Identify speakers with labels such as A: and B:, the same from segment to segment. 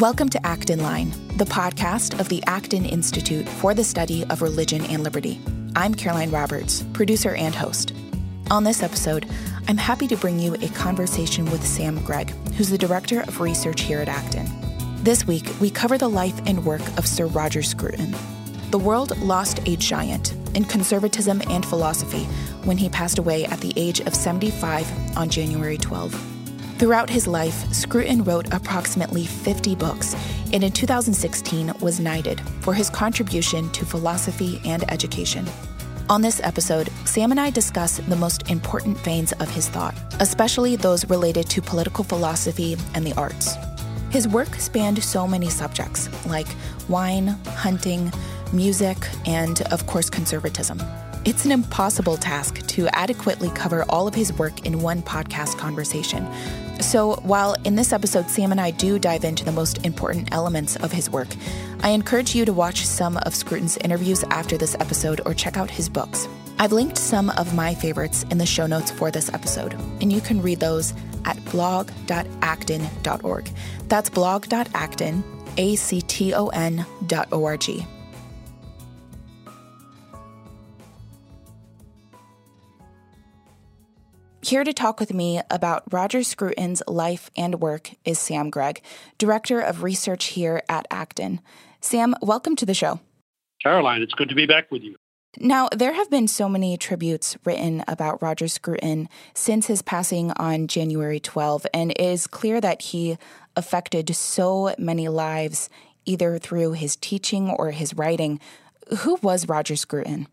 A: Welcome to Acton Line, the podcast of the Acton Institute for the Study of Religion and Liberty. I'm Caroline Roberts, producer and host. On this episode, I'm happy to bring you a conversation with Sam Gregg, who's the director of research here at Acton. This week, we cover the life and work of Sir Roger Scruton. The world lost a giant in conservatism and philosophy when he passed away at the age of 75 on January 12. Throughout his life, Scruton wrote approximately 50 books and in 2016 was knighted for his contribution to philosophy and education. On this episode, Sam and I discuss the most important veins of his thought, especially those related to political philosophy and the arts. His work spanned so many subjects like wine, hunting, music, and, of course, conservatism. It's an impossible task to adequately cover all of his work in one podcast conversation. So, while in this episode, Sam and I do dive into the most important elements of his work, I encourage you to watch some of Scruton's interviews after this episode or check out his books. I've linked some of my favorites in the show notes for this episode, and you can read those at blog.acton.org. That's blog.acton, A C T O N dot O R G. Here to talk with me about Roger Scruton's life and work is Sam Gregg, Director of Research here at Acton. Sam, welcome to the show.
B: Caroline, it's good to be back with you.
A: Now, there have been so many tributes written about Roger Scruton since his passing on January 12, and it is clear that he affected so many lives, either through his teaching or his writing. Who was Roger Scruton?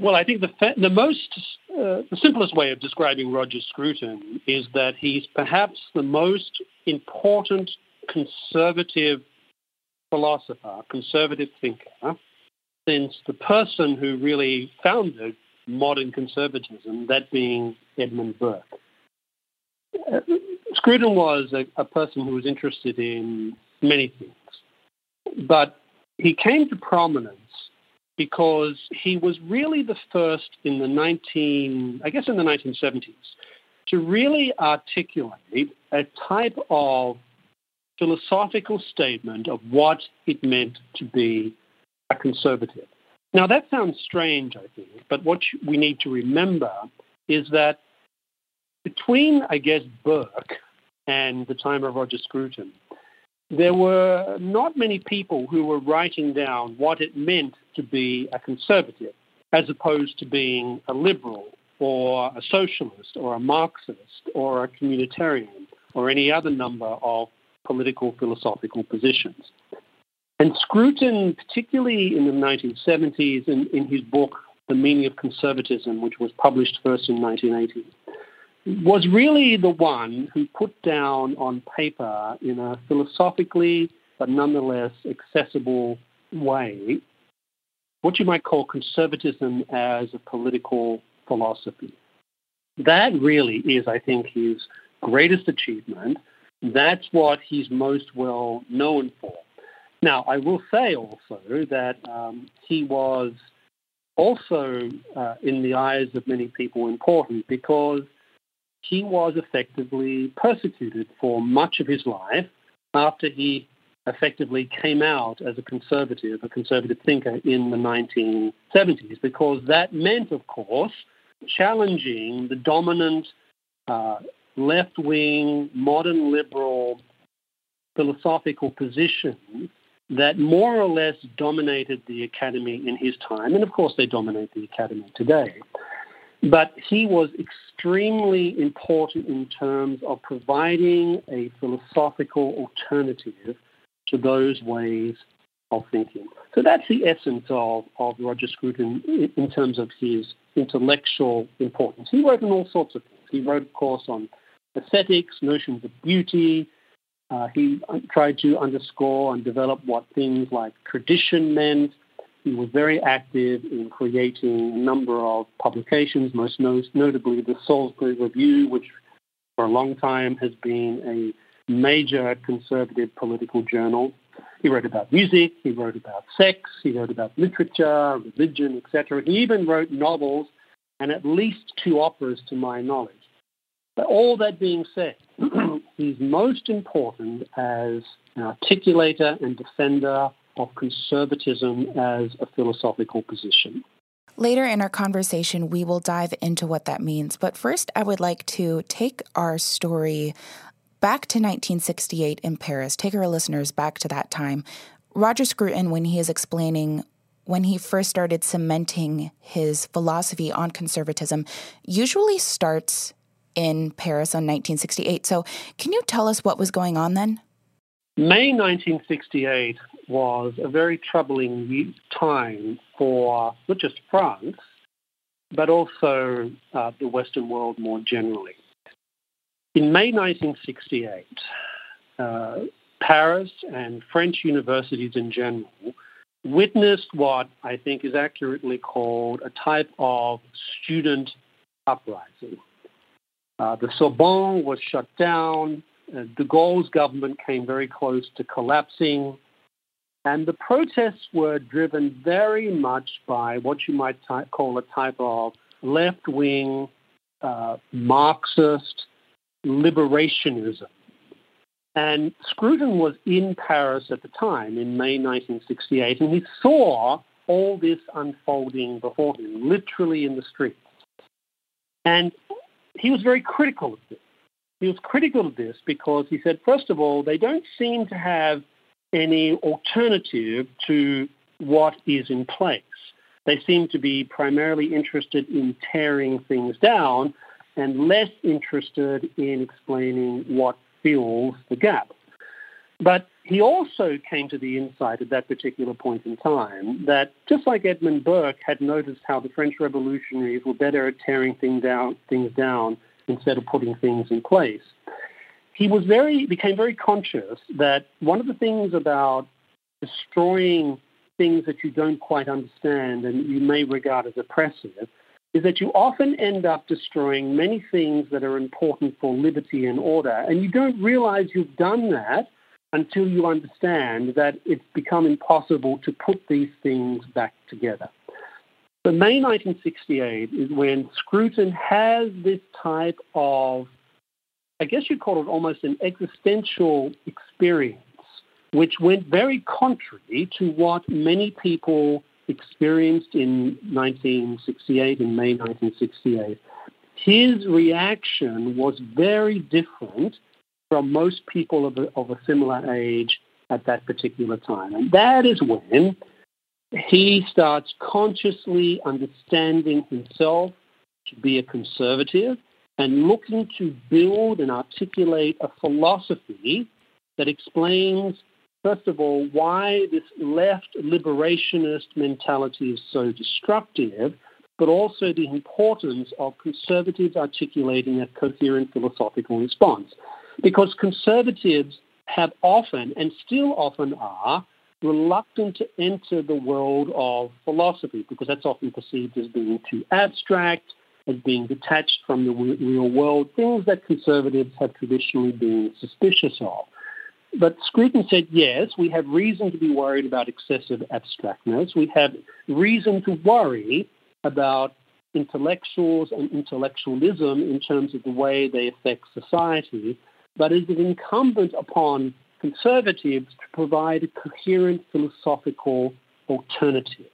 B: Well, I think the, the most uh, the simplest way of describing Roger Scruton is that he's perhaps the most important conservative philosopher, conservative thinker, since the person who really founded modern conservatism, that being Edmund Burke. Uh, Scruton was a, a person who was interested in many things, but he came to prominence because he was really the first in the 19, I guess in the 1970s, to really articulate a type of philosophical statement of what it meant to be a conservative. Now that sounds strange, I think, but what we need to remember is that between, I guess, Burke and the time of Roger Scruton, there were not many people who were writing down what it meant to be a conservative as opposed to being a liberal or a socialist or a Marxist or a communitarian or any other number of political philosophical positions. And Scruton, particularly in the 1970s, in, in his book, The Meaning of Conservatism, which was published first in 1980, was really the one who put down on paper in a philosophically but nonetheless accessible way what you might call conservatism as a political philosophy. That really is, I think, his greatest achievement. That's what he's most well known for. Now, I will say also that um, he was also, uh, in the eyes of many people, important because he was effectively persecuted for much of his life after he effectively came out as a conservative, a conservative thinker in the 1970s, because that meant, of course, challenging the dominant uh, left wing, modern liberal philosophical position that more or less dominated the academy in his time. And of course, they dominate the academy today. But he was extremely important in terms of providing a philosophical alternative to those ways of thinking. So that's the essence of, of Roger Scruton in, in terms of his intellectual importance. He wrote on all sorts of things. He wrote, of course, on aesthetics, notions of beauty. Uh, he tried to underscore and develop what things like tradition meant, he was very active in creating a number of publications, most notably the Salisbury Review, which for a long time has been a major conservative political journal. He wrote about music, he wrote about sex, he wrote about literature, religion, etc. He even wrote novels and at least two operas to my knowledge. But all that being said, he's most important as an articulator and defender of conservatism as a philosophical position.
A: Later in our conversation, we will dive into what that means. But first, I would like to take our story back to 1968 in Paris, take our listeners back to that time. Roger Scruton, when he is explaining when he first started cementing his philosophy on conservatism, usually starts in Paris on 1968. So, can you tell us what was going on then?
B: May 1968 was a very troubling time for not just France, but also uh, the Western world more generally. In May 1968, uh, Paris and French universities in general witnessed what I think is accurately called a type of student uprising. Uh, the Sorbonne was shut down. Uh, de Gaulle's government came very close to collapsing. And the protests were driven very much by what you might call a type of left wing uh, Marxist liberationism. And Scruton was in Paris at the time in May 1968, and he saw all this unfolding before him, literally in the streets. And he was very critical of this. He was critical of this because he said, first of all, they don't seem to have any alternative to what is in place. They seem to be primarily interested in tearing things down and less interested in explaining what fills the gap. But he also came to the insight at that particular point in time that just like Edmund Burke had noticed how the French revolutionaries were better at tearing things down, things down instead of putting things in place, he was very became very conscious that one of the things about destroying things that you don't quite understand and you may regard as oppressive is that you often end up destroying many things that are important for liberty and order. And you don't realize you've done that until you understand that it's become impossible to put these things back together. So May 1968 is when Scruton has this type of, I guess you'd call it almost an existential experience, which went very contrary to what many people experienced in 1968, in May 1968, his reaction was very different from most people of a, of a similar age at that particular time. And that is when he starts consciously understanding himself to be a conservative and looking to build and articulate a philosophy that explains first of all, why this left liberationist mentality is so destructive, but also the importance of conservatives articulating a coherent philosophical response. Because conservatives have often, and still often are, reluctant to enter the world of philosophy because that's often perceived as being too abstract, as being detached from the real world, things that conservatives have traditionally been suspicious of. But Scruton said, yes, we have reason to be worried about excessive abstractness. We have reason to worry about intellectuals and intellectualism in terms of the way they affect society. But it is incumbent upon conservatives to provide a coherent philosophical alternative.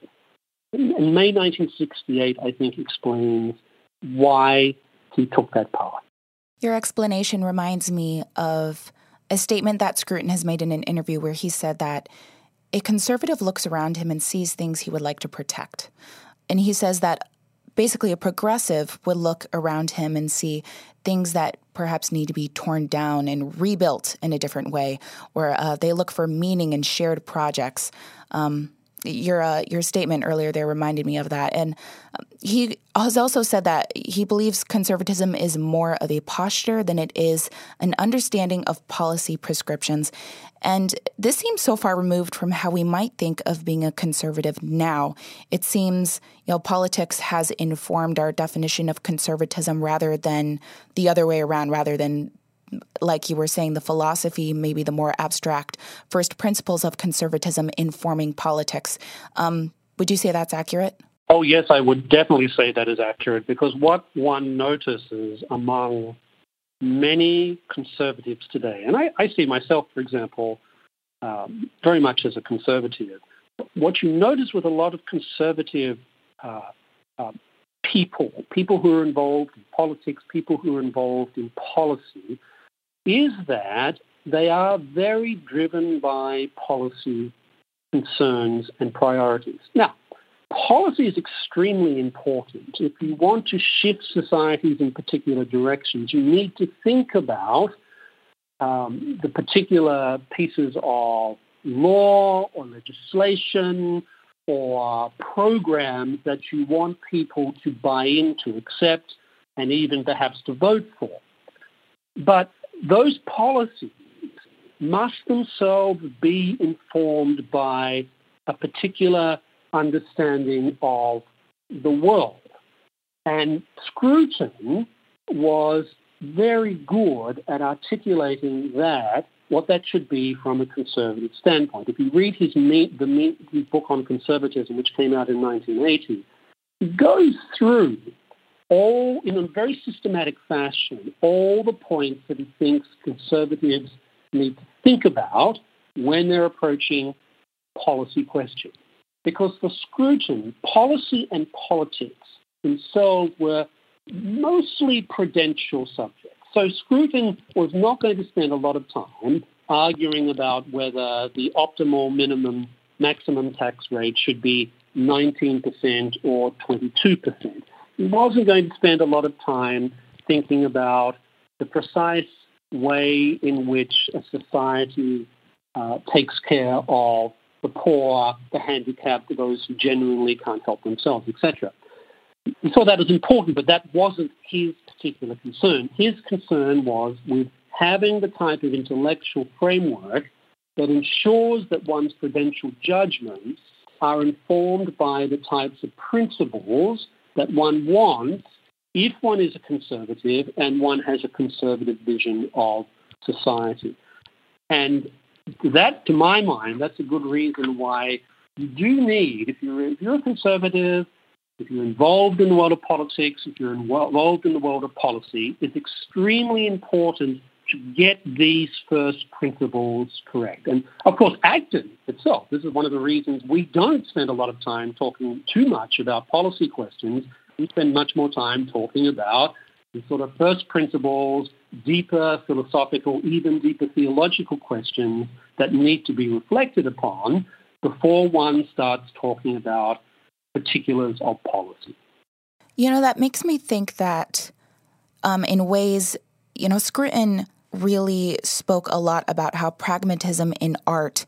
B: And May 1968, I think, explains why he took that path.
A: Your explanation reminds me of a statement that Scruton has made in an interview where he said that a conservative looks around him and sees things he would like to protect. And he says that basically a progressive would look around him and see things that perhaps need to be torn down and rebuilt in a different way, where uh, they look for meaning in shared projects. Um, your uh, your statement earlier there reminded me of that, and um, he has also said that he believes conservatism is more of a posture than it is an understanding of policy prescriptions, and this seems so far removed from how we might think of being a conservative now. It seems you know politics has informed our definition of conservatism rather than the other way around, rather than like you were saying, the philosophy, maybe the more abstract first principles of conservatism informing politics. Um, would you say that's accurate?
B: Oh, yes, I would definitely say that is accurate because what one notices among many conservatives today, and I, I see myself, for example, um, very much as a conservative. What you notice with a lot of conservative uh, uh, people, people who are involved in politics, people who are involved in policy, is that they are very driven by policy concerns and priorities. Now, policy is extremely important. If you want to shift societies in particular directions, you need to think about um, the particular pieces of law or legislation or programs that you want people to buy into, accept, and even perhaps to vote for. But those policies must themselves be informed by a particular understanding of the world. And Scruton was very good at articulating that, what that should be from a conservative standpoint. If you read his, the, his book on conservatism, which came out in 1980, he goes through all, in a very systematic fashion, all the points that he thinks conservatives need to think about when they're approaching policy questions. Because for Scruton, policy and politics themselves were mostly prudential subjects. So Scruton was not going to spend a lot of time arguing about whether the optimal minimum maximum tax rate should be 19% or 22%. Wasn't going to spend a lot of time thinking about the precise way in which a society uh, takes care of the poor, the handicapped, those who genuinely can't help themselves, etc. He saw that as important, but that wasn't his particular concern. His concern was with having the type of intellectual framework that ensures that one's prudential judgments are informed by the types of principles that one wants if one is a conservative and one has a conservative vision of society. And that, to my mind, that's a good reason why you do need, if you're, if you're a conservative, if you're involved in the world of politics, if you're involved in the world of policy, it's extremely important to get these first principles correct. And of course, Acton itself, this is one of the reasons we don't spend a lot of time talking too much about policy questions we spend much more time talking about the sort of first principles, deeper philosophical, even deeper theological questions that need to be reflected upon before one starts talking about particulars of policy.
A: You know, that makes me think that um, in ways, you know, Scruton really spoke a lot about how pragmatism in art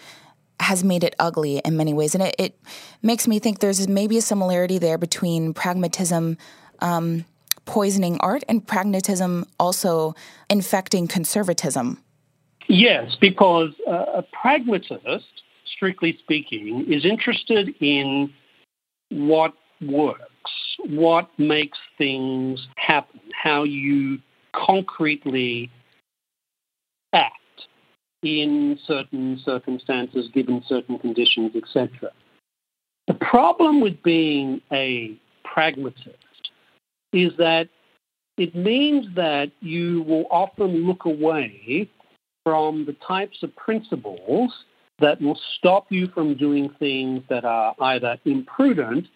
A: has made it ugly in many ways. And it, it makes me think there's maybe a similarity there between pragmatism um, poisoning art and pragmatism also infecting conservatism.
B: Yes, because uh, a pragmatist, strictly speaking, is interested in what works, what makes things happen, how you concretely act in certain circumstances, given certain conditions, etc. The problem with being a pragmatist is that it means that you will often look away from the types of principles that will stop you from doing things that are either imprudent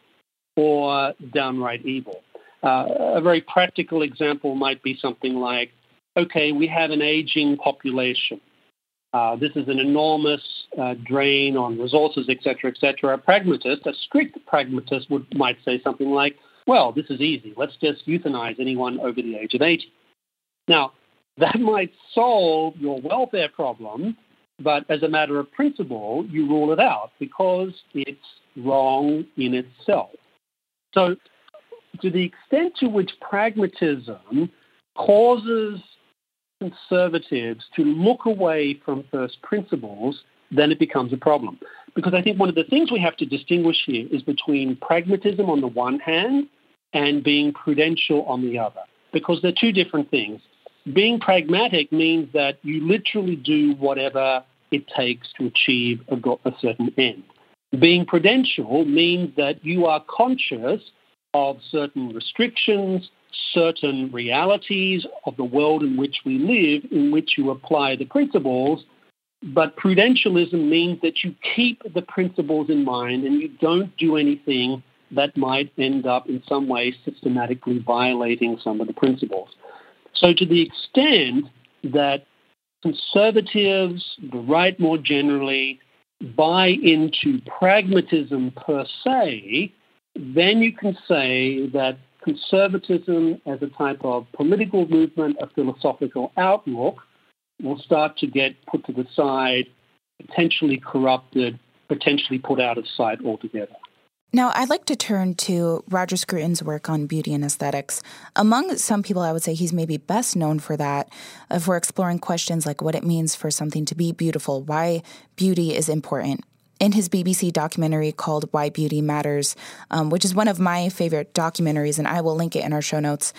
B: or downright evil. Uh, a very practical example might be something like, okay, we have an aging population. Uh, this is an enormous uh, drain on resources, etc., etc. A pragmatist, a strict pragmatist, would might say something like, "Well, this is easy. Let's just euthanize anyone over the age of 80." Now, that might solve your welfare problem, but as a matter of principle, you rule it out because it's wrong in itself. So, to the extent to which pragmatism causes conservatives to look away from first principles, then it becomes a problem. Because I think one of the things we have to distinguish here is between pragmatism on the one hand and being prudential on the other, because they're two different things. Being pragmatic means that you literally do whatever it takes to achieve a, certain end. Being prudential means that you are conscious of certain restrictions, certain realities of the world in which we live, in which you apply the principles. But prudentialism means that you keep the principles in mind and you don't do anything that might end up in some way systematically violating some of the principles. So, to the extent that conservatives, the right more generally, buy into pragmatism per se, then you can say that conservatism as a type of political movement, a philosophical outlook, will start to get put to the side, potentially corrupted, potentially put out of sight altogether.
A: Now, I'd like to turn to Roger Scruton's work on beauty and aesthetics. Among some people, I would say he's maybe best known for that, uh, if we're exploring questions like what it means for something to be beautiful, why beauty is important. In his BBC documentary called Why Beauty Matters, um, which is one of my favorite documentaries, and I will link it in our show notes,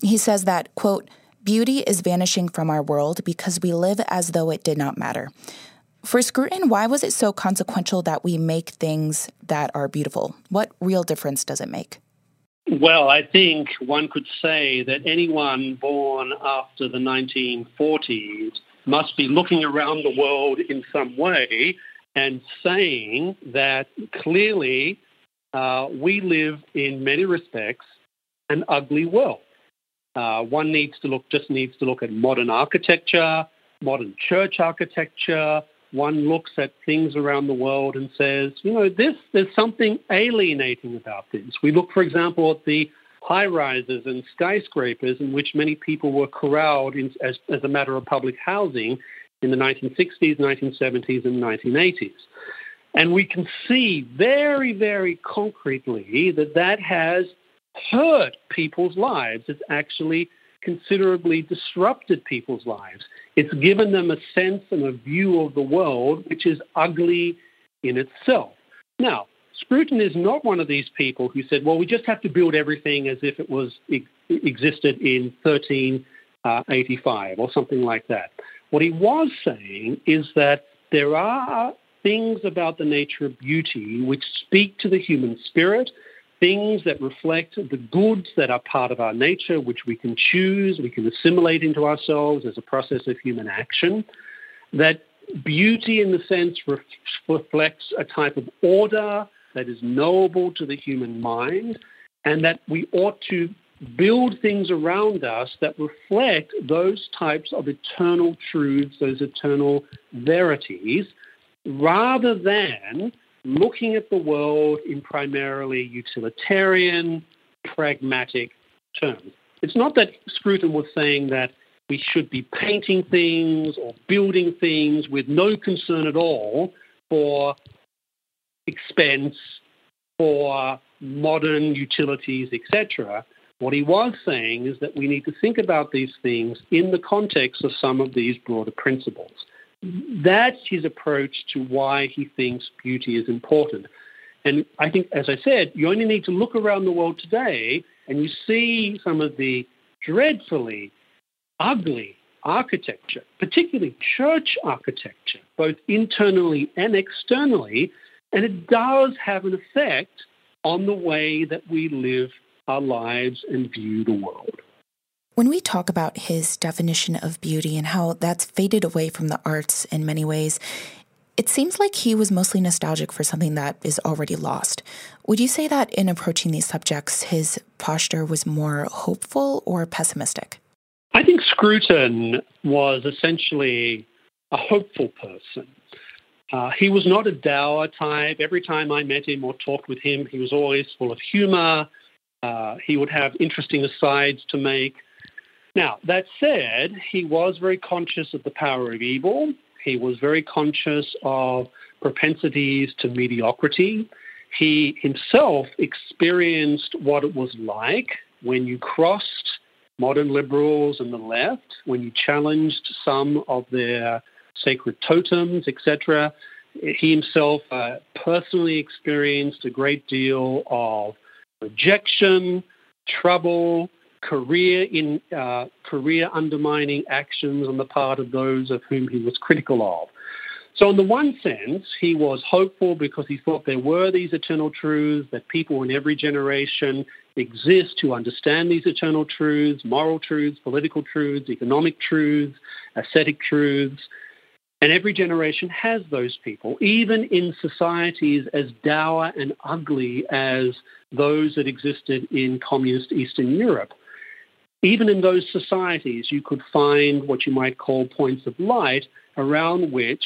A: he says that, quote, beauty is vanishing from our world because we live as though it did not matter. For Scruton, why was it so consequential that we make things that are beautiful? What real difference does it make?
B: Well, I think one could say that anyone born after the 1940s must be looking around the world in some way and saying that clearly uh, we live in many respects an ugly world. Uh, one needs to look just needs to look at modern architecture, modern church architecture, one looks at things around the world and says, you know, this there's something alienating about this. We look, for example, at the high rises and skyscrapers in which many people were corralled in, as, as a matter of public housing in the 1960s, 1970s, and 1980s. And we can see very, very concretely that that has hurt people's lives. It's actually considerably disrupted people's lives. It's given them a sense and a view of the world which is ugly in itself. Now, Scruton is not one of these people who said, well, we just have to build everything as if it was existed in Uh, 1385 or something like that. What he was saying is that there are things about the nature of beauty which speak to the human spirit things that reflect the goods that are part of our nature, which we can choose, we can assimilate into ourselves as a process of human action. That beauty, in the sense, reflects a type of order that is knowable to the human mind, and that we ought to build things around us that reflect those types of eternal truths, those eternal verities, rather than looking at the world in primarily utilitarian, pragmatic terms. It's not that Scruton was saying that we should be painting things or building things with no concern at all for expense, for modern utilities, etc. What he was saying is that we need to think about these things in the context of some of these broader principles. That's his approach to why he thinks beauty is important. And I think, as I said, you only need to look around the world today and you see some of the dreadfully ugly architecture, particularly church architecture, both internally and externally, and it does have an effect on the way that we live our lives and view the world.
A: When we talk about his definition of beauty and how that's faded away from the arts in many ways, it seems like he was mostly nostalgic for something that is already lost. Would you say that in approaching these subjects, his posture was more hopeful or pessimistic?
B: I think Scruton was essentially a hopeful person. Uh, he was not a dour type. Every time I met him or talked with him, he was always full of humor. Uh, he would have interesting asides to make. Now, that said, he was very conscious of the power of evil. He was very conscious of propensities to mediocrity. He himself experienced what it was like when you crossed modern liberals and the left, when you challenged some of their sacred totems, etc. He himself uh, personally experienced a great deal of rejection, trouble, career in uh, career undermining actions on the part of those of whom he was critical of. So, in the one sense, he was hopeful because he thought there were these eternal truths, that people in every generation exist to understand these eternal truths, moral truths, political truths, economic truths, ascetic truths. And every generation has those people, even in societies as dour and ugly as those that existed in communist Eastern Europe. Even in those societies, you could find what you might call points of light around which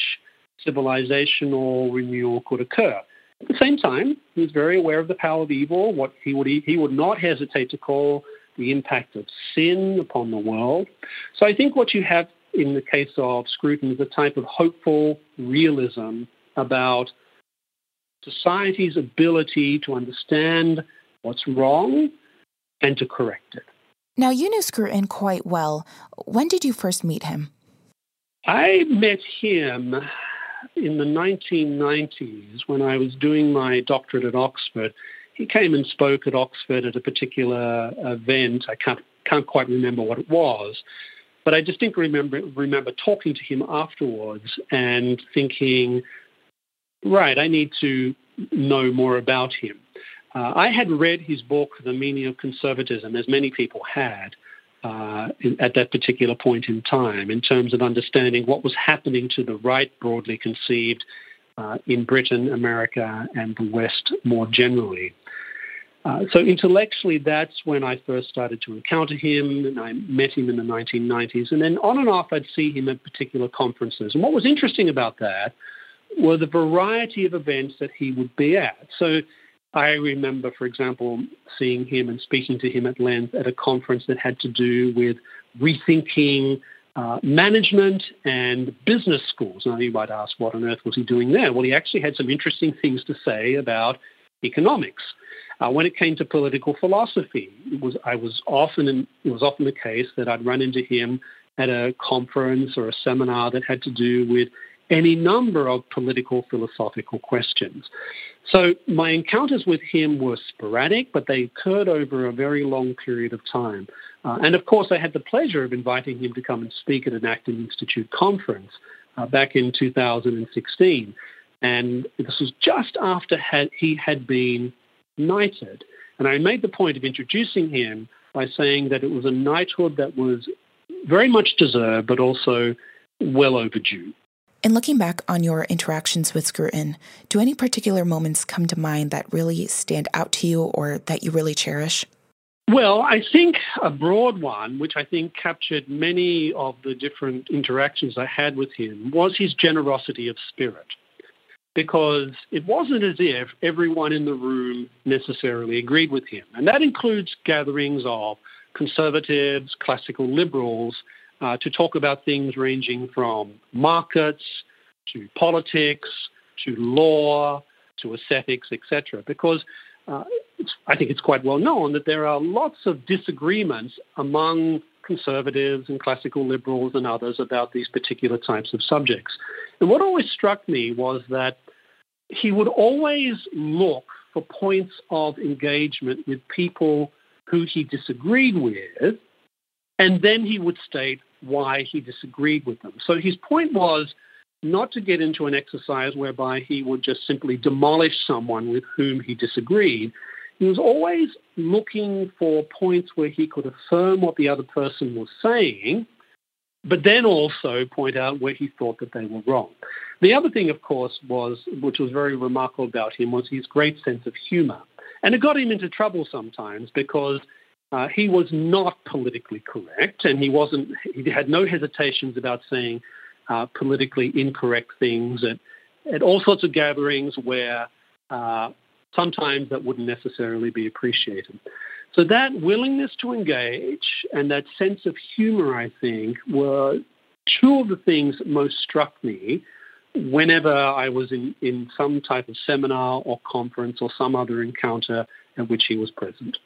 B: civilizational renewal could occur. At the same time, he was very aware of the power of evil, what he would, he would not hesitate to call the impact of sin upon the world. So I think what you have in the case of Scruton is a type of hopeful realism about society's ability to understand what's wrong and to correct it.
A: Now, you knew Scruton quite well. When did you first meet him?
B: I met him in the 1990s when I was doing my doctorate at Oxford. He came and spoke at Oxford at a particular event. I can't, can't quite remember what it was. But I distinctly remember, remember talking to him afterwards and thinking, right, I need to know more about him. Uh, I had read his book, The Meaning of Conservatism, as many people had uh, in, at that particular point in time, in terms of understanding what was happening to the right, broadly conceived, uh, in Britain, America, and the West more generally. Uh, so intellectually, that's when I first started to encounter him, and I met him in the 1990s. And then on and off, I'd see him at particular conferences. And what was interesting about that were the variety of events that he would be at. So I remember, for example, seeing him and speaking to him at length at a conference that had to do with rethinking uh, management and business schools. Now, you might ask, what on earth was he doing there? Well, he actually had some interesting things to say about economics. Uh, when it came to political philosophy, it was I was often in, it was often the case that I'd run into him at a conference or a seminar that had to do with any number of political philosophical questions. So my encounters with him were sporadic, but they occurred over a very long period of time. Uh, and of course, I had the pleasure of inviting him to come and speak at an Acton Institute conference uh, back in 2016. And this was just after had, he had been knighted. And I made the point of introducing him by saying that it was a knighthood that was very much deserved, but also well overdue.
A: In looking back on your interactions with Scruton, do any particular moments come to mind that really stand out to you or that you really cherish?
B: Well, I think a broad one, which I think captured many of the different interactions I had with him, was his generosity of spirit. Because it wasn't as if everyone in the room necessarily agreed with him. And that includes gatherings of conservatives, classical liberals, uh, to talk about things ranging from markets to politics to law to aesthetics, etc. Because uh, I think it's quite well known that there are lots of disagreements among conservatives and classical liberals and others about these particular types of subjects. And what always struck me was that he would always look for points of engagement with people who he disagreed with, and then he would state why he disagreed with them. So his point was not to get into an exercise whereby he would just simply demolish someone with whom he disagreed. He was always looking for points where he could affirm what the other person was saying, but then also point out where he thought that they were wrong. The other thing, of course, was, which was very remarkable about him, was his great sense of humor. And it got him into trouble sometimes because uh, he was not politically correct, and he wasn't. He had no hesitations about saying uh, politically incorrect things at, at all sorts of gatherings where uh, sometimes that wouldn't necessarily be appreciated. So that willingness to engage and that sense of humor, I think, were two of the things that most struck me whenever I was in, in some type of seminar or conference or some other encounter at which he was present.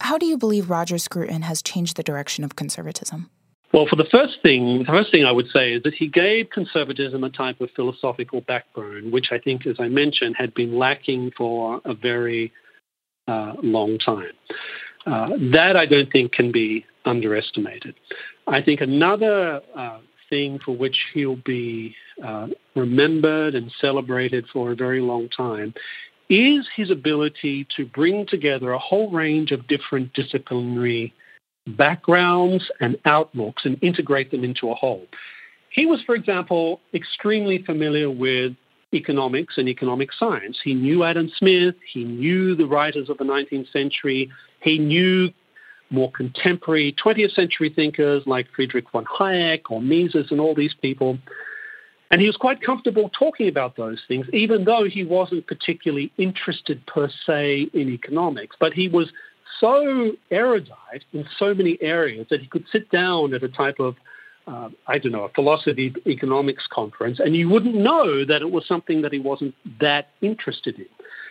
A: How do you believe Roger Scruton has changed the direction of conservatism?
B: Well, for the first thing, the first thing I would say is that he gave conservatism a type of philosophical backbone, which I think, as I mentioned, had been lacking for a very uh, long time. Uh, that I don't think can be underestimated. I think another uh, thing for which he'll be uh, remembered and celebrated for a very long time is his ability to bring together a whole range of different disciplinary backgrounds and outlooks and integrate them into a whole. He was, for example, extremely familiar with economics and economic science. He knew Adam Smith, he knew the writers of the 19th century, he knew more contemporary 20th century thinkers like Friedrich von Hayek or Mises and all these people. And he was quite comfortable talking about those things, even though he wasn't particularly interested per se in economics. But he was so erudite in so many areas that he could sit down at a type of, uh, I don't know, a philosophy economics conference, and you wouldn't know that it was something that he wasn't that interested in.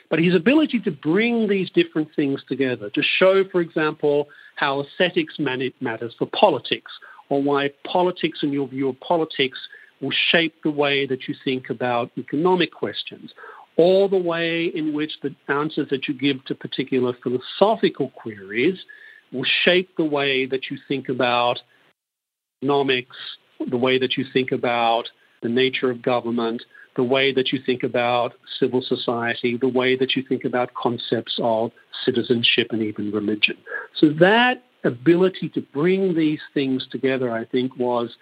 B: But his ability to bring these different things together, to show, for example, how aesthetics matters for politics, or why politics and your view of politics will shape the way that you think about economic questions, or the way in which the answers that you give to particular philosophical queries will shape the way that you think about economics, the way that you think about the nature of government, the way that you think about civil society, the way that you think about concepts of citizenship and even religion. So that ability to bring these things together, I think, was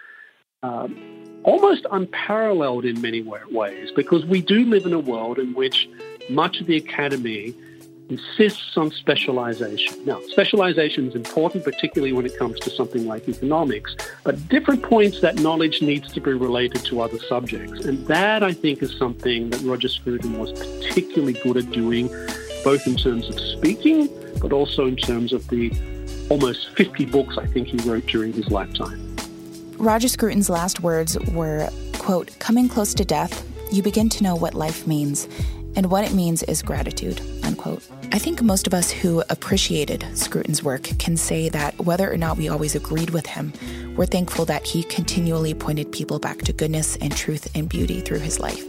B: um, almost unparalleled in many ways because we do live in a world in which much of the academy insists on specialization. Now, specialization is important, particularly when it comes to something like economics, but different points that knowledge needs to be related to other subjects. And that, I think, is something that Roger Scruton was particularly good at doing, both in terms of speaking, but also in terms of the almost 50 books I think he wrote during his lifetime.
A: Roger Scruton's last words were, quote, coming close to death, you begin to know what life means, and what it means is gratitude, unquote. I think most of us who appreciated Scruton's work can say that whether or not we always agreed with him, we're thankful that he continually pointed people back to goodness and truth and beauty through his life.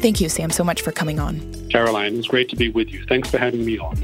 A: Thank you, Sam, so much for coming on.
B: Caroline, it's great to be with you. Thanks for having me on.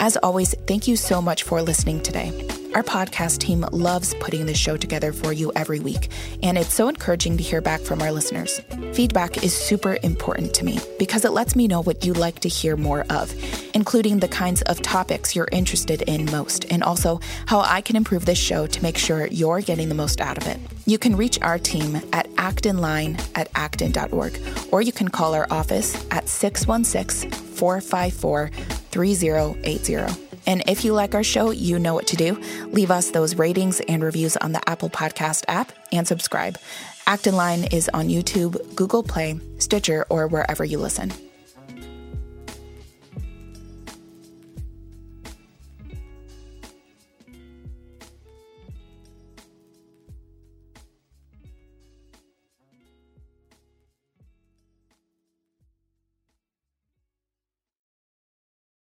A: As always, thank you so much for listening today. Our podcast team loves putting this show together for you every week, and it's so encouraging to hear back from our listeners. Feedback is super important to me because it lets me know what you'd like to hear more of, including the kinds of topics you're interested in most, and also how I can improve this show to make sure you're getting the most out of it. You can reach our team at actonline at acton.org, or you can call our office at 616 454 3080. And if you like our show, you know what to do. Leave us those ratings and reviews on the Apple Podcast app and subscribe. Acton Line is on YouTube, Google Play, Stitcher, or wherever you listen.